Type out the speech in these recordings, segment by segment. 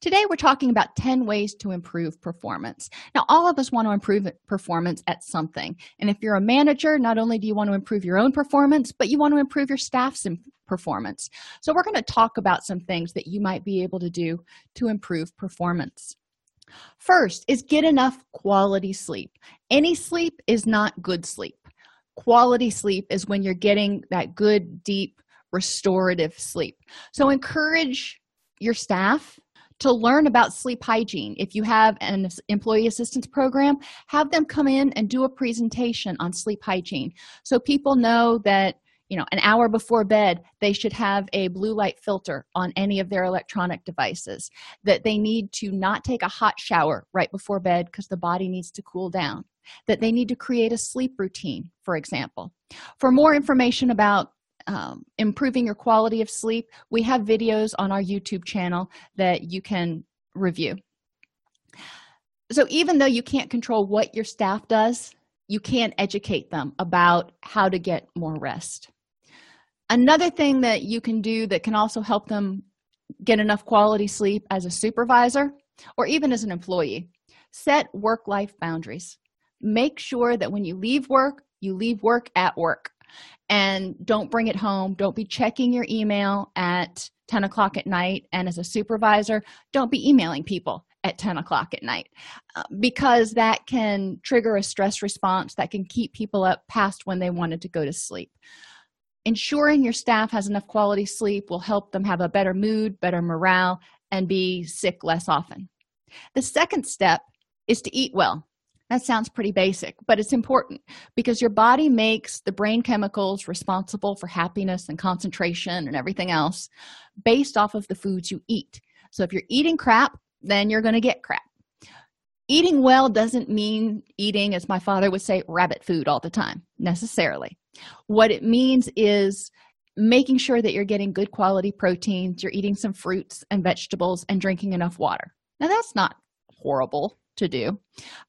Today, we're talking about 10 ways to improve performance. Now, all of us want to improve performance at something. And if you're a manager, not only do you want to improve your own performance, but you want to improve your staff's performance. So, we're going to talk about some things that you might be able to do to improve performance. First is get enough quality sleep. Any sleep is not good sleep. Quality sleep is when you're getting that good, deep, restorative sleep. So, encourage your staff to learn about sleep hygiene. If you have an employee assistance program, have them come in and do a presentation on sleep hygiene so people know that you know an hour before bed they should have a blue light filter on any of their electronic devices that they need to not take a hot shower right before bed because the body needs to cool down that they need to create a sleep routine for example for more information about um, improving your quality of sleep we have videos on our youtube channel that you can review. So even though you can't control what your staff does you can educate them about how to get more rest. Another thing that you can do that can also help them get enough quality sleep as a supervisor or even as an employee set work life boundaries. Make sure that when you leave work you leave work at work and don't bring it home. Don't be checking your email at 10 o'clock at night. And as a supervisor don't be emailing people at 10 o'clock at night uh, because that can trigger a stress response that can keep people up past when they wanted to go to sleep. Ensuring your staff has enough quality sleep will help them have a better mood better morale and be sick less often. The second step is to eat well that sounds pretty basic, but it's important because your body makes the brain chemicals responsible for happiness and concentration and everything else based off of the foods you eat. So if you're eating crap, then you're going to get crap. Eating well doesn't mean eating, as my father would say, rabbit food all the time, necessarily. What it means is making sure that you're getting good quality proteins, you're eating some fruits and vegetables, and drinking enough water. Now, that's not horrible to do.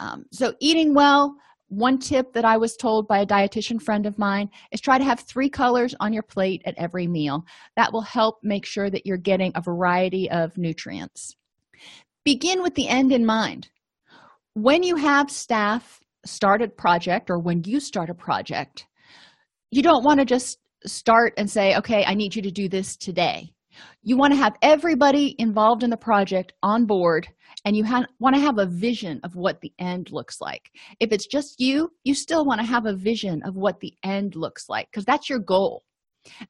Um, so eating well one tip that i was told by a dietitian friend of mine is try to have three colors on your plate at every meal. That will help make sure that you're getting a variety of nutrients. Begin with the end in mind. When you have staff start a project or when you start a project you don't want to just start and say okay i need you to do this today. You want to have everybody involved in the project on board and you ha- want to have a vision of what the end looks like. If it's just you you still want to have a vision of what the end looks like because that's your goal.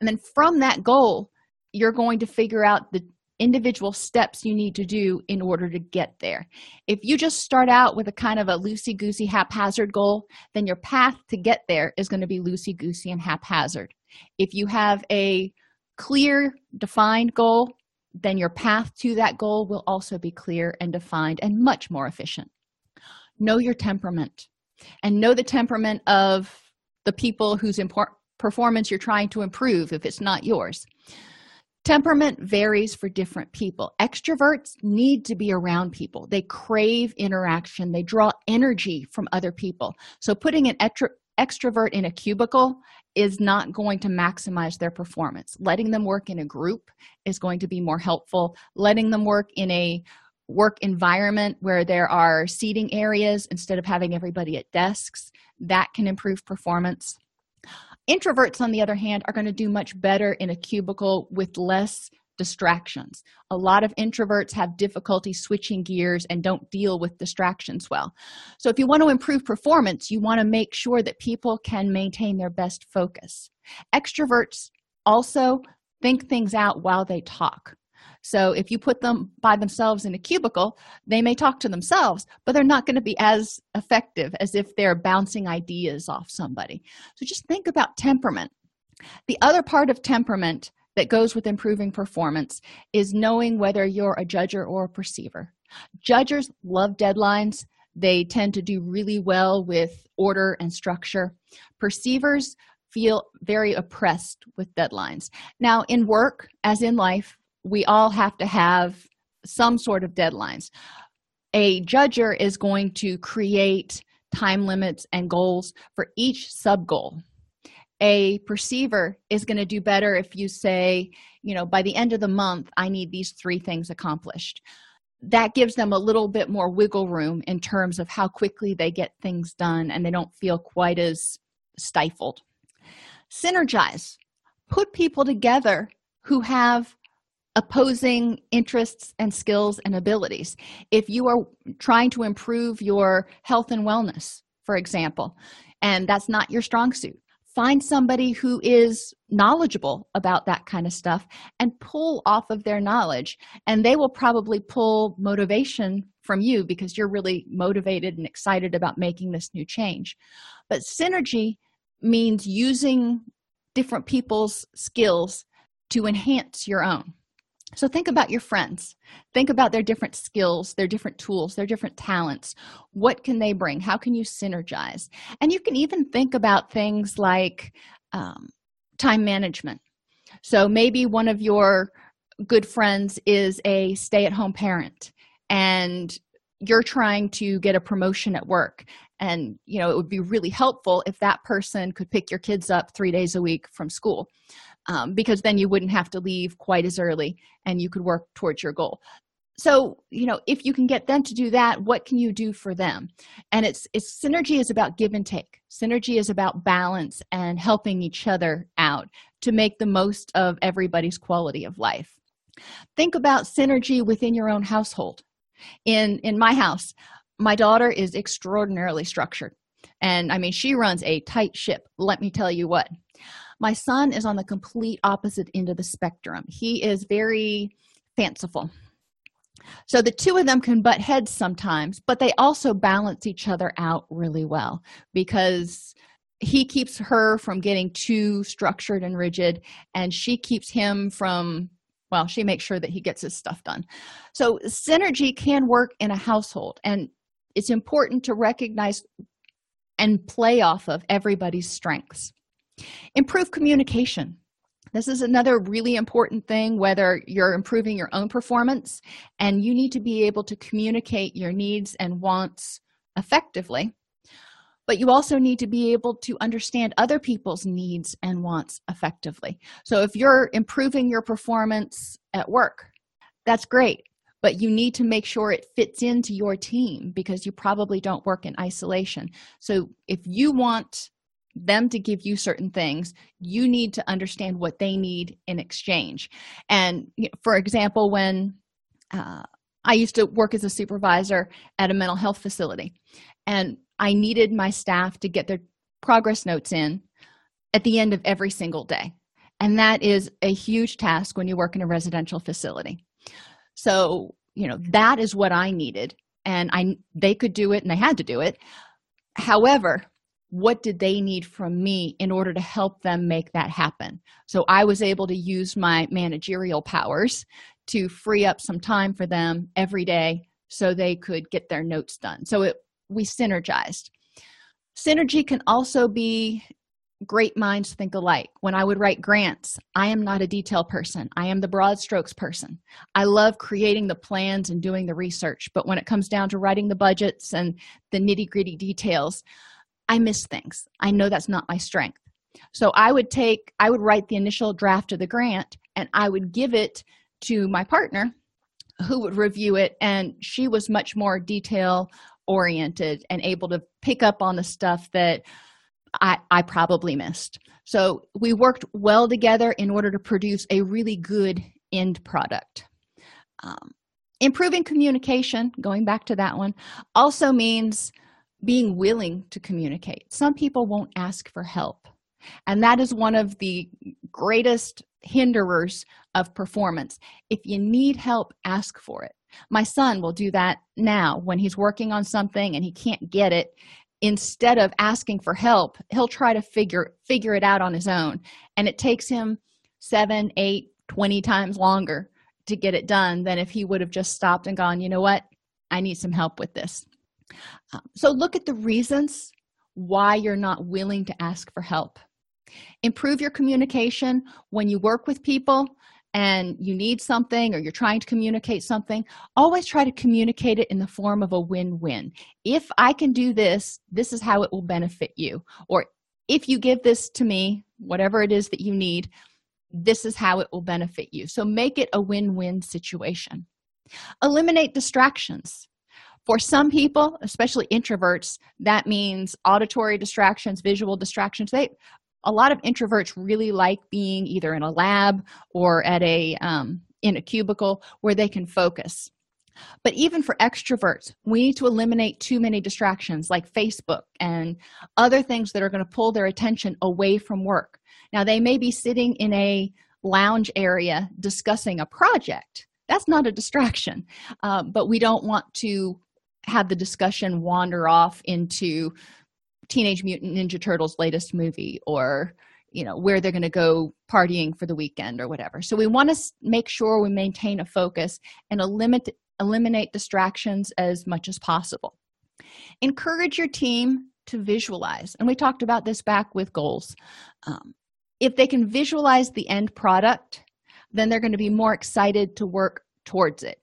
And then from that goal you're going to figure out the individual steps you need to do in order to get there. If you just start out with a kind of a loosey goosey haphazard goal then your path to get there is going to be loosey goosey and haphazard. If you have a clear defined goal then your path to that goal will also be clear and defined and much more efficient. Know your temperament and know the temperament of the people whose performance you're trying to improve if it's not yours. Temperament varies for different people. Extroverts need to be around people. They crave interaction. They draw energy from other people. So putting an extrovert in a cubicle is not going to maximize their performance. Letting them work in a group is going to be more helpful. Letting them work in a work environment where there are seating areas instead of having everybody at desks that can improve performance. Introverts on the other hand are going to do much better in a cubicle with less distractions. A lot of introverts have difficulty switching gears and don't deal with distractions well. So if you want to improve performance you want to make sure that people can maintain their best focus. Extroverts also think things out while they talk. So if you put them by themselves in a cubicle they may talk to themselves but they're not going to be as effective as if they're bouncing ideas off somebody. So just think about temperament. The other part of temperament that goes with improving performance is knowing whether you're a judger or a perceiver. Judgers love deadlines. They tend to do really well with order and structure. Perceivers feel very oppressed with deadlines. Now, in work, as in life, we all have to have some sort of deadlines. A judger is going to create time limits and goals for each sub goal. A perceiver is going to do better if you say, you know, by the end of the month, I need these three things accomplished. That gives them a little bit more wiggle room in terms of how quickly they get things done and they don't feel quite as stifled. Synergize, put people together who have opposing interests and skills and abilities. If you are trying to improve your health and wellness, for example, and that's not your strong suit, find somebody who is knowledgeable about that kind of stuff and pull off of their knowledge. And they will probably pull motivation from you because you're really motivated and excited about making this new change. But synergy means using different people's skills to enhance your own so think about your friends. Think about their different skills, their different tools, their different talents. What can they bring? How can you synergize? And you can even think about things like um, time management. So maybe one of your good friends is a stay at home parent and you're trying to get a promotion at work and you know it would be really helpful if that person could pick your kids up three days a week from school um, because then you wouldn't have to leave quite as early and you could work towards your goal. So you know if you can get them to do that what can you do for them? And it's it's synergy is about give and take. Synergy is about balance and helping each other out to make the most of everybody's quality of life. Think about synergy within your own household. In in my house my daughter is extraordinarily structured. And i mean she runs a tight ship let me tell you what my son is on the complete opposite end of the spectrum. He is very fanciful. So the two of them can butt heads sometimes but they also balance each other out really well because he keeps her from getting too structured and rigid and she keeps him from well she makes sure that he gets his stuff done. So synergy can work in a household and it's important to recognize and play off of everybody's strengths improve communication. This is another really important thing whether you're improving your own performance and you need to be able to communicate your needs and wants effectively. But you also need to be able to understand other people's needs and wants effectively. So if you're improving your performance at work that's great but you need to make sure it fits into your team because you probably don't work in isolation. So if you want them to give you certain things you need to understand what they need in exchange. And for example when uh, i used to work as a supervisor at a mental health facility and i needed my staff to get their progress notes in at the end of every single day. And that is a huge task when you work in a residential facility. So you know that is what i needed and i they could do it and they had to do it. However what did they need from me in order to help them make that happen? So i was able to use my managerial powers to free up some time for them every day so they could get their notes done. So it we synergized. Synergy can also be great minds think alike. When i would write grants i am not a detail person. I am the broad strokes person. I love creating the plans and doing the research but when it comes down to writing the budgets and the nitty gritty details i miss things. I know that's not my strength. So i would take i would write the initial draft of the grant and i would give it to my partner who would review it and she was much more detail oriented and able to pick up on the stuff that i i probably missed. So we worked well together in order to produce a really good end product. Um, improving communication going back to that one also means being willing to communicate. Some people won't ask for help. And that is one of the greatest hinderers of performance. If you need help ask for it. My son will do that now when he's working on something and he can't get it. Instead of asking for help he'll try to figure figure it out on his own. And it takes him seven eight 20 times longer to get it done than if he would have just stopped and gone you know what? I need some help with this Uh, so look at the reasons why you're not willing to ask for help. Improve your communication when you work with people and you need something or you're trying to communicate something. Always try to communicate it in the form of a win-win. If i can do this this is how it will benefit you. Or if you give this to me whatever it is that you need this is how it will benefit you. So make it a win-win situation. Eliminate distractions for some people especially introverts that means auditory distractions visual distractions. They a lot of introverts really like being either in a lab or at a um, in a cubicle where they can focus. But even for extroverts we need to eliminate too many distractions like facebook and other things that are going to pull their attention away from work. Now they may be sitting in a lounge area discussing a project. That's not a distraction uh, but we don't want to have the discussion wander off into teenage mutant ninja turtles latest movie or you know where they're going to go partying for the weekend or whatever. So we want to make sure we maintain a focus and eliminate eliminate distractions as much as possible. Encourage your team to visualize and we talked about this back with goals. Um, if they can visualize the end product then they're going to be more excited to work towards it.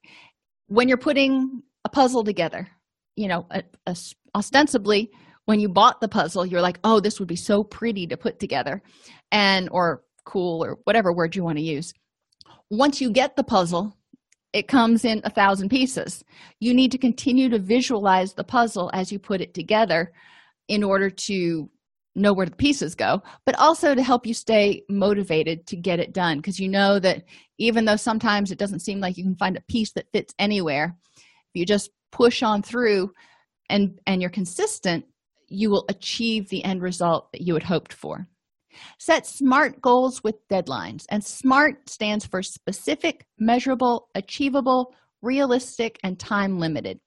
When you're putting a puzzle together. You know a, a, ostensibly when you bought the puzzle you're like oh this would be so pretty to put together and or cool or whatever word you want to use. Once you get the puzzle it comes in a thousand pieces. You need to continue to visualize the puzzle as you put it together in order to know where the pieces go but also to help you stay motivated to get it done because you know that even though sometimes it doesn't seem like you can find a piece that fits anywhere you just push on through and and you're consistent you will achieve the end result that you had hoped for. Set SMART goals with deadlines, and SMART stands for specific, measurable, achievable, realistic, and time limited.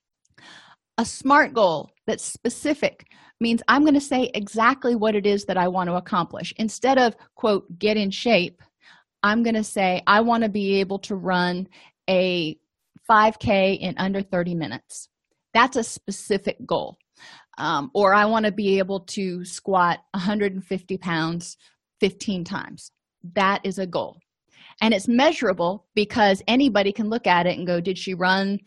A SMART goal that's specific means I'm going to say exactly what it is that I want to accomplish. Instead of, quote, get in shape, I'm going to say I want to be able to run a 5K in under 30 minutes. That's a specific goal. Um, or i want to be able to squat 150 pounds 15 times. That is a goal. And it's measurable because anybody can look at it and go did she run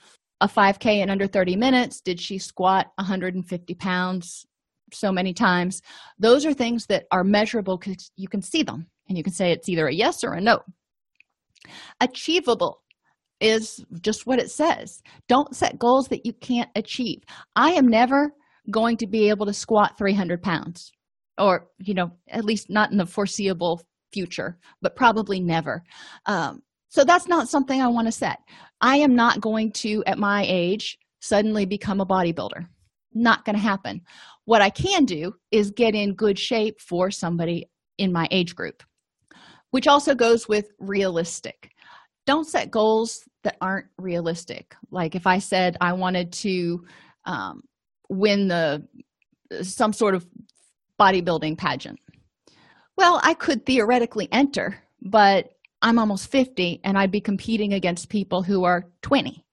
a 5k in under 30 minutes? Did she squat 150 pounds so many times? Those are things that are measurable because you can see them and you can say it's either a yes or a no. Achievable is just what it says. Don't set goals that you can't achieve. I am never going to be able to squat 300 pounds or you know at least not in the foreseeable future but probably never. Um, so that's not something i want to set. I am not going to at my age suddenly become a bodybuilder. Not going to happen. What i can do is get in good shape for somebody in my age group which also goes with realistic don't set goals that aren't realistic. Like if i said i wanted to um, win the some sort of bodybuilding pageant well i could theoretically enter but i'm almost 50 and i'd be competing against people who are 20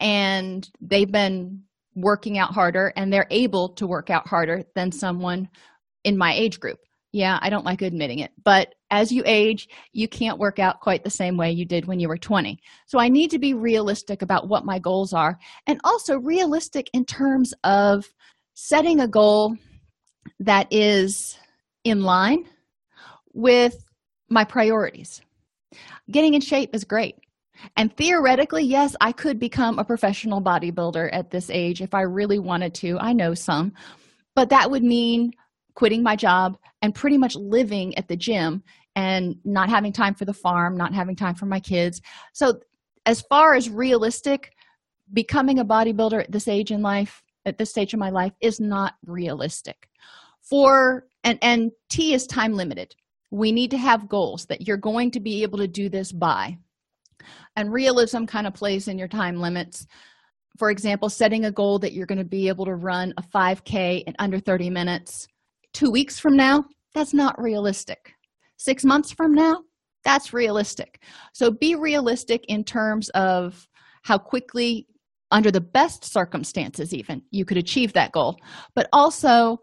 and they've been working out harder and they're able to work out harder than someone in my age group. Yeah i don't like admitting it but as you age you can't work out quite the same way you did when you were 20 so i need to be realistic about what my goals are and also realistic in terms of setting a goal that is in line with my priorities. Getting in shape is great. And theoretically yes i could become a professional bodybuilder at this age if i really wanted to. I know some. But that would mean quitting my job and pretty much living at the gym and not having time for the farm not having time for my kids. So as far as realistic becoming a bodybuilder at this age in life at this stage of my life is not realistic. For and and t is time limited. We need to have goals that you're going to be able to do this by. And realism kind of plays in your time limits. For example setting a goal that you're going to be able to run a 5k in under 30 minutes two weeks from now that's not realistic six months from now that's realistic. So be realistic in terms of how quickly under the best circumstances even you could achieve that goal. But also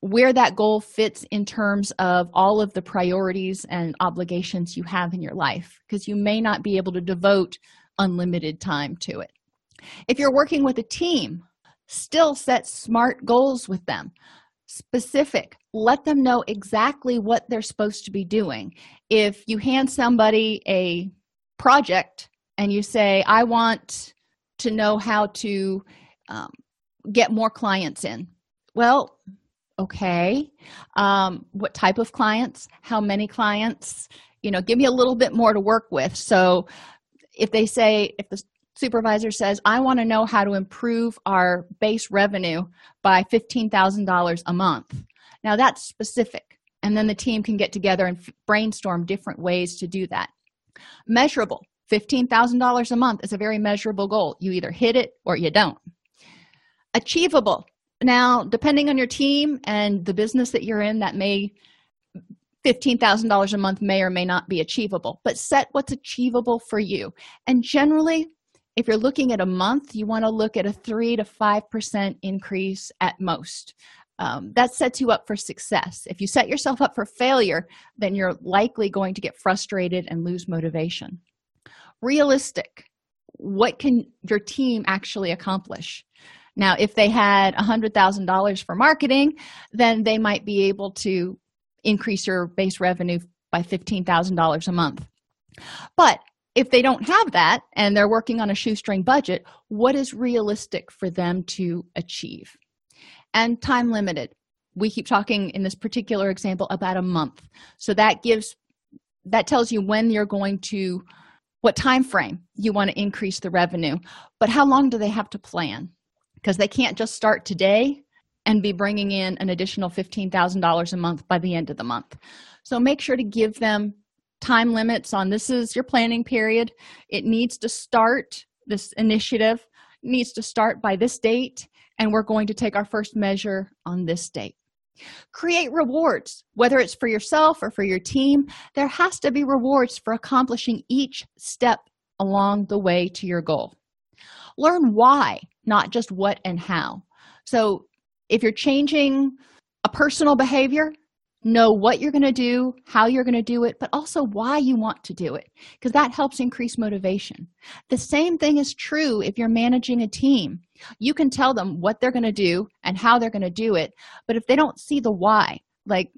where that goal fits in terms of all of the priorities and obligations you have in your life because you may not be able to devote unlimited time to it. If you're working with a team still set smart goals with them specific. Let them know exactly what they're supposed to be doing. If you hand somebody a project and you say i want to know how to um, get more clients in. Well okay. Um, what type of clients? How many clients? You know give me a little bit more to work with. So if they say if the supervisor says i want to know how to improve our base revenue by $15000 a month. Now that's specific and then the team can get together and brainstorm different ways to do that. Measurable $15000 a month is a very measurable goal. You either hit it or you don't. Achievable. Now depending on your team and the business that you're in that may $15,000 a month may or may not be achievable but set what's achievable for you. And generally if you're looking at a month you want to look at a 3 to 5% increase at most. Um, that sets you up for success. If you set yourself up for failure then you're likely going to get frustrated and lose motivation. Realistic. What can your team actually accomplish? Now if they had a hundred thousand dollars for marketing then they might be able to increase your base revenue by $15000 a month. But if they don't have that and they're working on a shoestring budget what is realistic for them to achieve? And time limited. We keep talking in this particular example about a month. So that gives that tells you when you're going to what time frame you want to increase the revenue. But how long do they have to plan? Because they can't just start today and be bringing in an additional $15,000 a month by the end of the month. So make sure to give them time limits on this is your planning period. It needs to start, this initiative needs to start by this date, and we're going to take our first measure on this date. Create rewards, whether it's for yourself or for your team. There has to be rewards for accomplishing each step along the way to your goal. Learn why not just what and how so if you're changing a personal behavior know what you're going to do how you're going to do it but also why you want to do it because that helps increase motivation. The same thing is true if you're managing a team. You can tell them what they're going to do and how they're going to do it but if they don't see the why like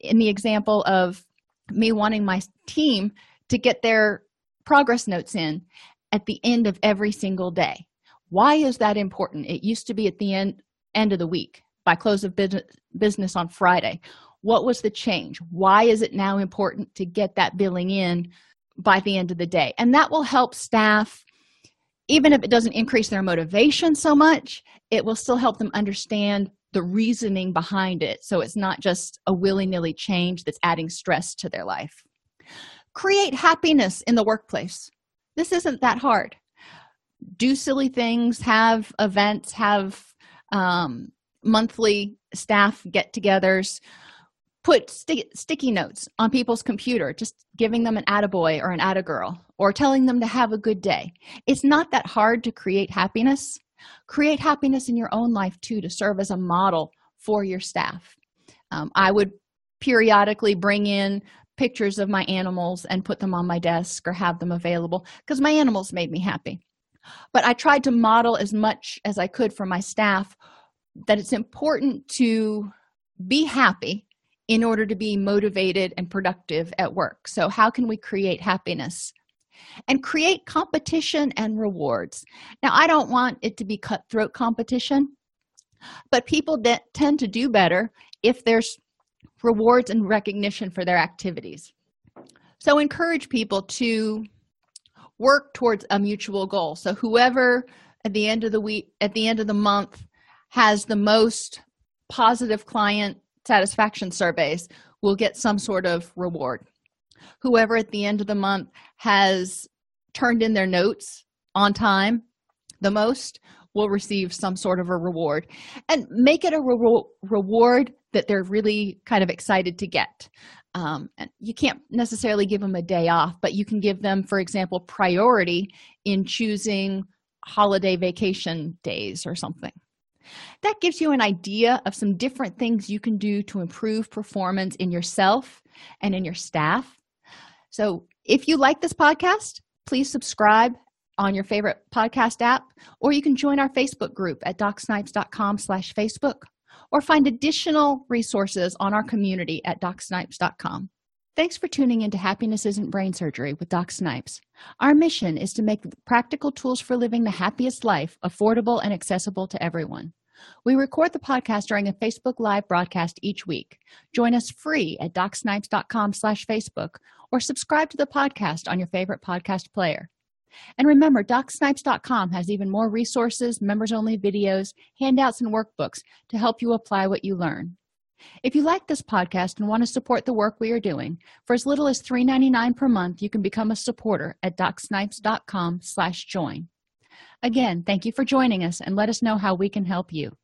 in the example of me wanting my team to get their progress notes in at the end of every single day. Why is that important? It used to be at the end end of the week by close of business on friday what was the change? Why is it now important to get that billing in by the end of the day? And that will help staff. Even if it doesn't increase their motivation so much it will still help them understand the reasoning behind it. So it's not just a willy-nilly change that's adding stress to their life. Create happiness in the workplace. This isn't that hard. Do silly things have events have um, monthly staff get-togethers put st- sticky notes on people's computer just giving them an attaboy or an attagirl or telling them to have a good day. It's not that hard to create happiness. Create happiness in your own life too to serve as a model for your staff. Um, i would periodically bring in pictures of my animals and put them on my desk or have them available because my animals made me happy. But i tried to model as much as i could for my staff that it's important to be happy in order to be motivated and productive at work. So how can we create happiness and create competition and rewards? Now i don't want it to be cutthroat competition but people tend to do better if there's rewards and recognition for their activities. So encourage people to work towards a mutual goal. So whoever at the end of the week at the end of the month has the most positive client satisfaction surveys will get some sort of reward. Whoever at the end of the month has turned in their notes on time the most will receive some sort of a reward. And make it a re- reward that they're really kind of excited to get. Um, and you can't necessarily give them a day off but you can give them for example priority in choosing holiday vacation days or something that gives you an idea of some different things you can do to improve performance in yourself and in your staff. So if you like this podcast please subscribe on your favorite podcast app or you can join our facebook group at docsnipes.com slash facebook or find additional resources on our community at docsnipes.com thanks for tuning into happiness isn't brain surgery with doc snipes. Our mission is to make practical tools for living the happiest life affordable and accessible to everyone. We record the podcast during a facebook live broadcast each week. Join us free at docsnipes.com slash facebook or subscribe to the podcast on your favorite podcast player. And remember, DocSnipes.com has even more resources, members only videos, handouts, and workbooks to help you apply what you learn. If you like this podcast and want to support the work we are doing, for as little as $3.99 per month, you can become a supporter at DocSnipes.com slash join. Again, thank you for joining us and let us know how we can help you.